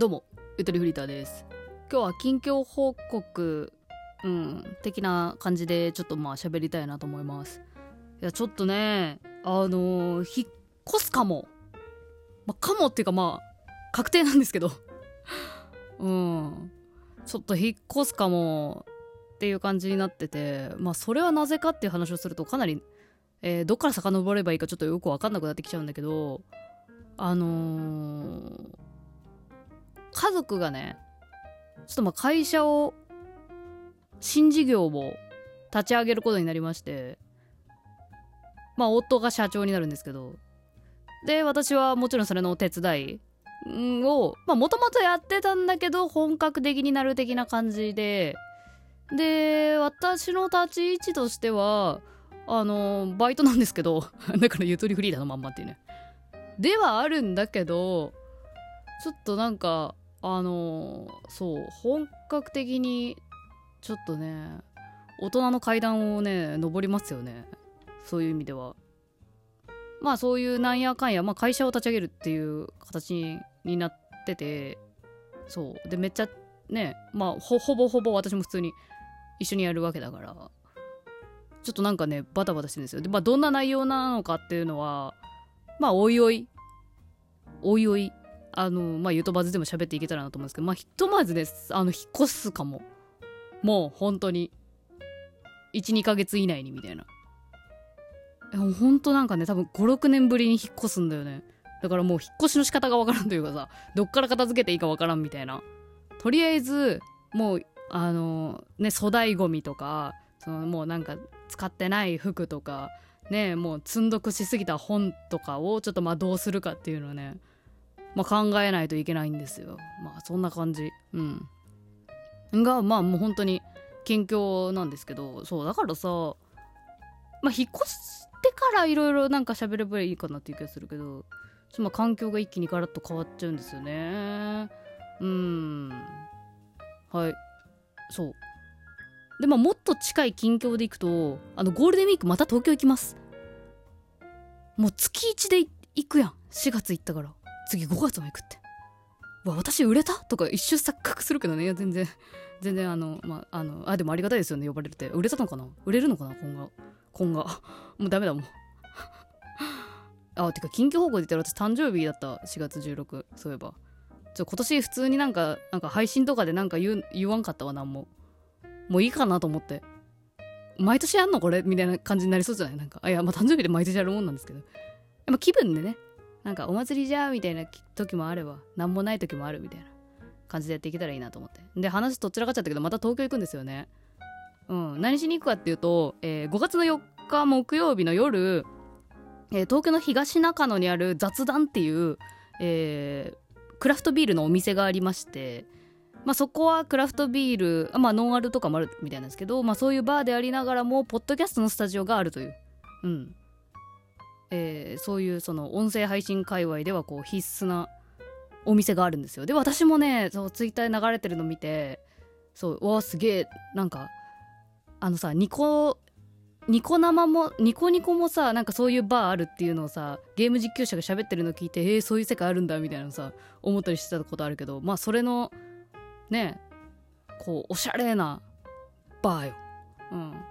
どうも、ゆとりフリーターです。今日は近況報告、うん、的な感じでちょっとまあ喋りたいなと思います。いや、ちょっとね、あのー引っ越すかも。まあ、かもっていうかまあ、確定なんですけど。うん。ちょっと引っ越すかもっていう感じになってて、まあそれはなぜかっていう話をするとかなり、えーどっから遡ればいいかちょっとよくわかんなくなってきちゃうんだけど、あのー家族がね、ちょっとまあ会社を、新事業を立ち上げることになりまして、まあ夫が社長になるんですけど、で、私はもちろんそれのお手伝いを、まあもともとやってたんだけど、本格的になる的な感じで、で、私の立ち位置としては、あの、バイトなんですけど、だからゆとりフリーダーのまんまっていうね。ではあるんだけど、ちょっとなんか、あのそう、本格的に、ちょっとね、大人の階段をね、登りますよね。そういう意味では。まあそういうなんやかんや、まあ会社を立ち上げるっていう形になってて、そう。で、めっちゃね、まあほぼほぼ私も普通に一緒にやるわけだから、ちょっとなんかね、バタバタしてるんですよ。で、まあどんな内容なのかっていうのは、まあおいおい、おいおい、あの、まあ、ゆとばずでも喋っていけたらなと思うんですけど、まあ、ひとまずです。あの、引っ越すかも。もう、本当に。1、2ヶ月以内に、みたいな。えもう本当なんかね、多分5、6年ぶりに引っ越すんだよね。だからもう、引っ越しの仕方がわからんというかさ、どっから片付けていいかわからんみたいな。とりあえず、もう、あの、ね、粗大ゴミとか、その、もうなんか、使ってない服とか、ね、もう積んどくしすぎた本とかをちょっとまあどうするかっていうのをね、まあ、考えないといけないんですよ。まあそんな感じ。うん。がまあもう本当に近況なんですけどそうだからさまあ引っ越してからいろいろなんか喋ればいいかなっていう気がするけどちょま環境が一気にガラッと変わっちゃうんですよね。うん。はい。そう。でまあもっと近い近況で行くとあのゴールデンウィークまた東京行きます。もう月1で行くやん。4月行ったから。次5月も行くって。わ、私売れた？とか一瞬錯覚するけどね。いや、全然、全然あの、まあ、あの、あ、でもありがたいですよね、呼ばれるって。売れたのかな？売れるのかな？今後。今後。もうダメだもん。あ、てか、近況報告で言ったら私誕生日だった。4月16。そういえば。ちょ、今年普通になんか、なんか配信とかでなんか言う言わんかったわ、なんも。もういいかなと思って。毎年やんのこれ？みたいな感じになりそうじゃない？なんか、あ、いや、まあ誕生日で毎年やるもんなんですけど。まあ気分でね、なんかお祭りじゃーみたいな時もあれば何もない時もあるみたいな感じでやっていけたらいいなと思って。で話とっちらかっちゃったけどまた東京行くんですよね。うん。何しに行くかっていうと、えー5月の4日木曜日の夜、えー東京の東中野にある雑談っていう、えークラフトビールのお店がありましてまあそこはクラフトビールまあノンアルとかもあるみたいなんですけどまあそういうバーでありながらもポッドキャストのスタジオがあるという。うん。えーそういうその音声配信界隈ではこう必須なお店があるんですよ。で私もねそうツイッターで流れてるの見てそうわすげえなんかあのさニコニコ生もニコニコもさなんかそういうバーあるっていうのをさゲーム実況者が喋ってるの聞いてえー、そういう世界あるんだみたいなのさ思ったりしてたことあるけどまあそれのねこうおしゃれなバーよ。うん。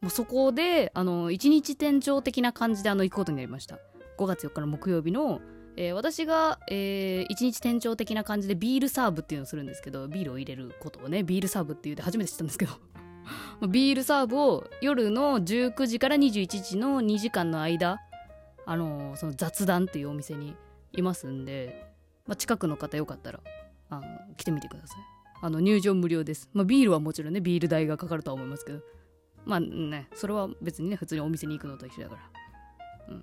もうそこであの一日店長的な感じであの行くことになりました。5月4日の木曜日の、えー私が、えー一日店長的な感じでビールサーブっていうのをするんですけどビールを入れることをねビールサーブって言って初めて知ったんですけど。ビールサーブを夜の19時から21時の2時間の間あのその雑談っていうお店にいますんで、まあ、近くの方よかったらあの来てみてください。あの入場無料です、まあ、ビールはもちろんねビール代がかかるとは思いますけど。まあねそれは別にね普通にお店に行くのと一緒だから、うん。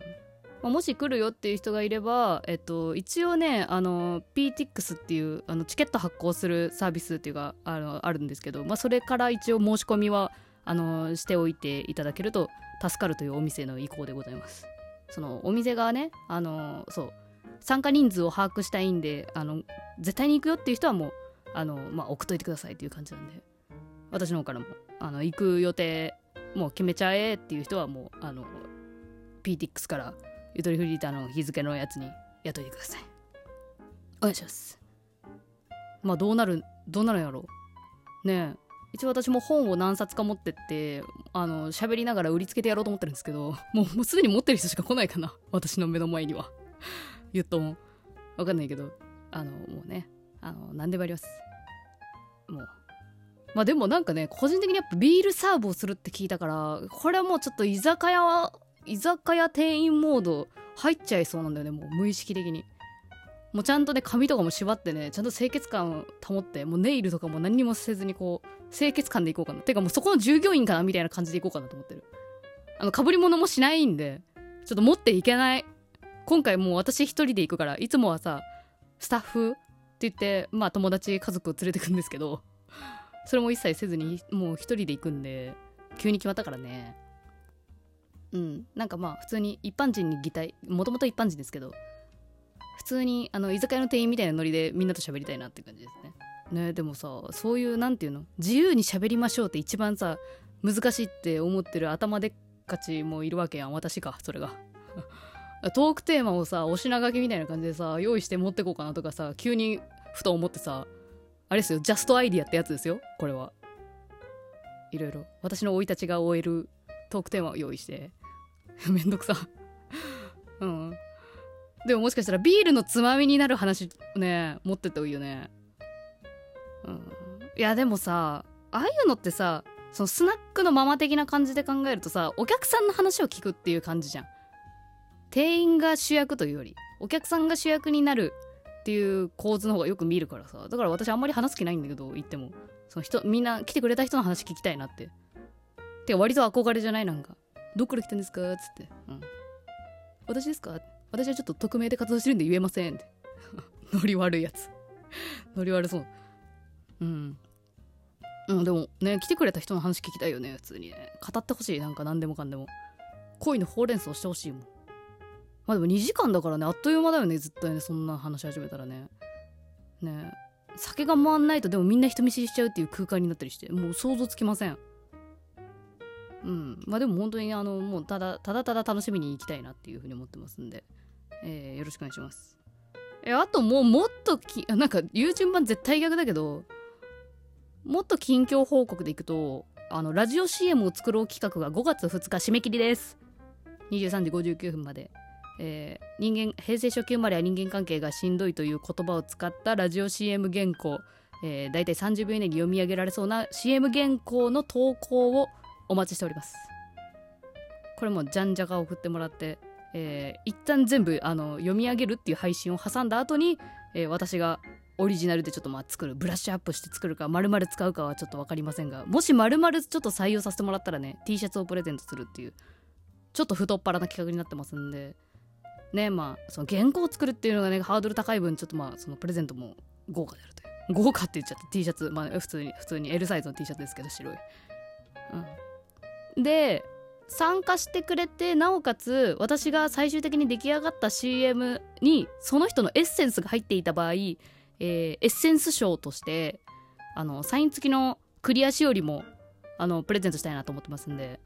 まあ、もし来るよっていう人がいれば、えっと、一応ねあの PTX っていうあのチケット発行するサービスっていうかあのあるんですけど、まあ、それから一応申し込みはあのしておいていただけると助かるというお店の意向でございます。そのお店がねあのそう参加人数を把握したいんであの絶対に行くよっていう人はもうあの、まあ、送っといてくださいっていう感じなんで。私の方からもあの行く予定もう決めちゃえっていう人はもうあの PTX からゆとりフリーターの日付のやつに雇いてください。お願いします。まあどうなるどうなるんやろねえ。一応私も本を何冊か持ってってあの喋りながら売りつけてやろうと思ってるんですけどもうもうすでに持ってる人しか来ないかな。私の目の前には。言っともわかんないけど。あのもうね。あの何でもあります。もうまあでもなんかね個人的にやっぱビールサーブをするって聞いたからこれはもうちょっと居酒屋は居酒屋店員モード入っちゃいそうなんだよねもう無意識的に。もうちゃんとね髪とかも縛ってねちゃんと清潔感を保ってもうネイルとかも何にもせずにこう清潔感でいこうかな。てかもうそこの従業員かなみたいな感じでいこうかなと思ってる。あのかぶり物もしないんでちょっと持っていけない。今回もう私一人で行くからいつもはさスタッフって言ってまあ友達家族を連れてくんですけど。それも一切せずにもう一人で行くんで急に決まったからね。うん。なんかまあ普通に一般人に擬態もともと一般人ですけど普通にあの居酒屋の店員みたいなノリでみんなと喋りたいなって感じですね。ねでもさそういうなんていうの自由に喋りましょうって一番さ難しいって思ってる頭でっかちもいるわけやん私かそれが。トークテーマをさお品書きみたいな感じでさ用意して持ってこうかなとかさ急にふと思ってさあれですよジャストアイディアってやつですよこれは。いろいろ。私の生い立ちが終えるトークテーマを用意して。めんどくさ。うん。でももしかしたらビールのつまみになる話ね持ってった方がいいよね。うん。いやでもさああいうのってさそのスナックのママ的な感じで考えるとさお客さんの話を聞くっていう感じじゃん。店員が主役というよりお客さんが主役になるっていう構図の方がよく見るからさ。だから私あんまり話す気ないんだけど言っても。その人みんな来てくれた人の話聞きたいなって。て割と憧れじゃない？なんか。どっから来たんですか？っつって。うん。私ですか？私はちょっと匿名で活動してるんで言えませんって。ノリ悪いやつ。ノリ悪そう。うん。うんでもね来てくれた人の話聞きたいよね普通にね。語ってほしい。なんか何でもかんでも。恋のほうれん草してほしいもん。まあでも2時間だからねあっという間だよね絶対ねそんな話し始めたらね。ね。酒が回んないとでもみんな人見知りしちゃうっていう空間になったりしてもう想像つきません。うん。まあでも本当にあのもうただただただ楽しみに行きたいなっていうふうに思ってますんで、えー、よろしくお願いします。えあともうもっときなんか言う順番絶対逆だけどもっと近況報告でいくとあのラジオ CM を作ろう企画が5月2日締め切りです。23時59分まで。えー、人間平成初期生まれは人間関係がしんどいという言葉を使ったラジオ CM 原稿、えー、大体30秒以内に読み上げられそうな CM 原稿の投稿をお待ちしております。これもじゃんじゃが送ってもらって、えー、一旦全部あの読み上げるっていう配信を挟んだ後に、えー、私がオリジナルでちょっとまあ作るブラッシュアップして作るか丸々使うかはちょっと分かりませんがもし丸々ちょっと採用させてもらったらね T シャツをプレゼントするっていうちょっと太っ腹な企画になってますんでねまあその原稿を作るっていうのがねハードル高い分ちょっとまあそのプレゼントも豪華であるという。豪華って言っちゃった T シャツまあ普通に普通に L サイズの T シャツですけど白い、うん、で参加してくれてなおかつ私が最終的に出来上がった CM にその人のエッセンスが入っていた場合、えー、エッセンス賞としてあのサイン付きのクリアしおりもあのプレゼントしたいなと思ってますんで。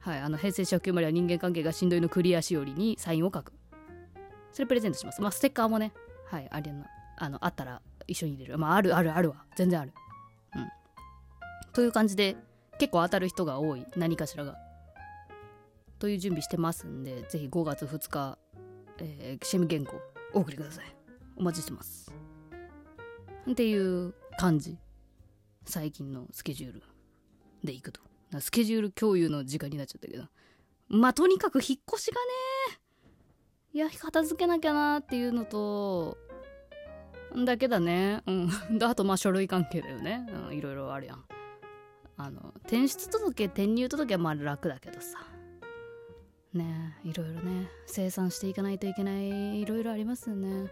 はい、あの平成初級までは人間関係がしんどいのクリアしおりにサインを書く。それプレゼントします。まあ、ステッカーもね、はい、あれな、あの、あったら一緒に入れる。まあ、あるあるあるわ。全然ある。うん。という感じで、結構当たる人が多い。何かしらが。という準備してますんで、ぜひ5月2日、えー、シェミ原稿、お送りください。お待ちしてます。っていう感じ。最近のスケジュールで行くと。スケジュール共有の時間になっちゃったけど。まあ、とにかく引っ越しがねいや片付けなきゃなっていうのとだけだね。うん。あとまあ書類関係だよね、うん、いろいろあるやん。あの転出届転入届はまあ楽だけどさ。ねいろいろね。生産していかないといけないいろいろありますよね。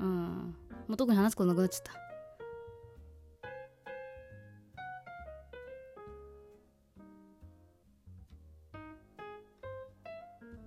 うん。もう特に話すことなくなっちゃった。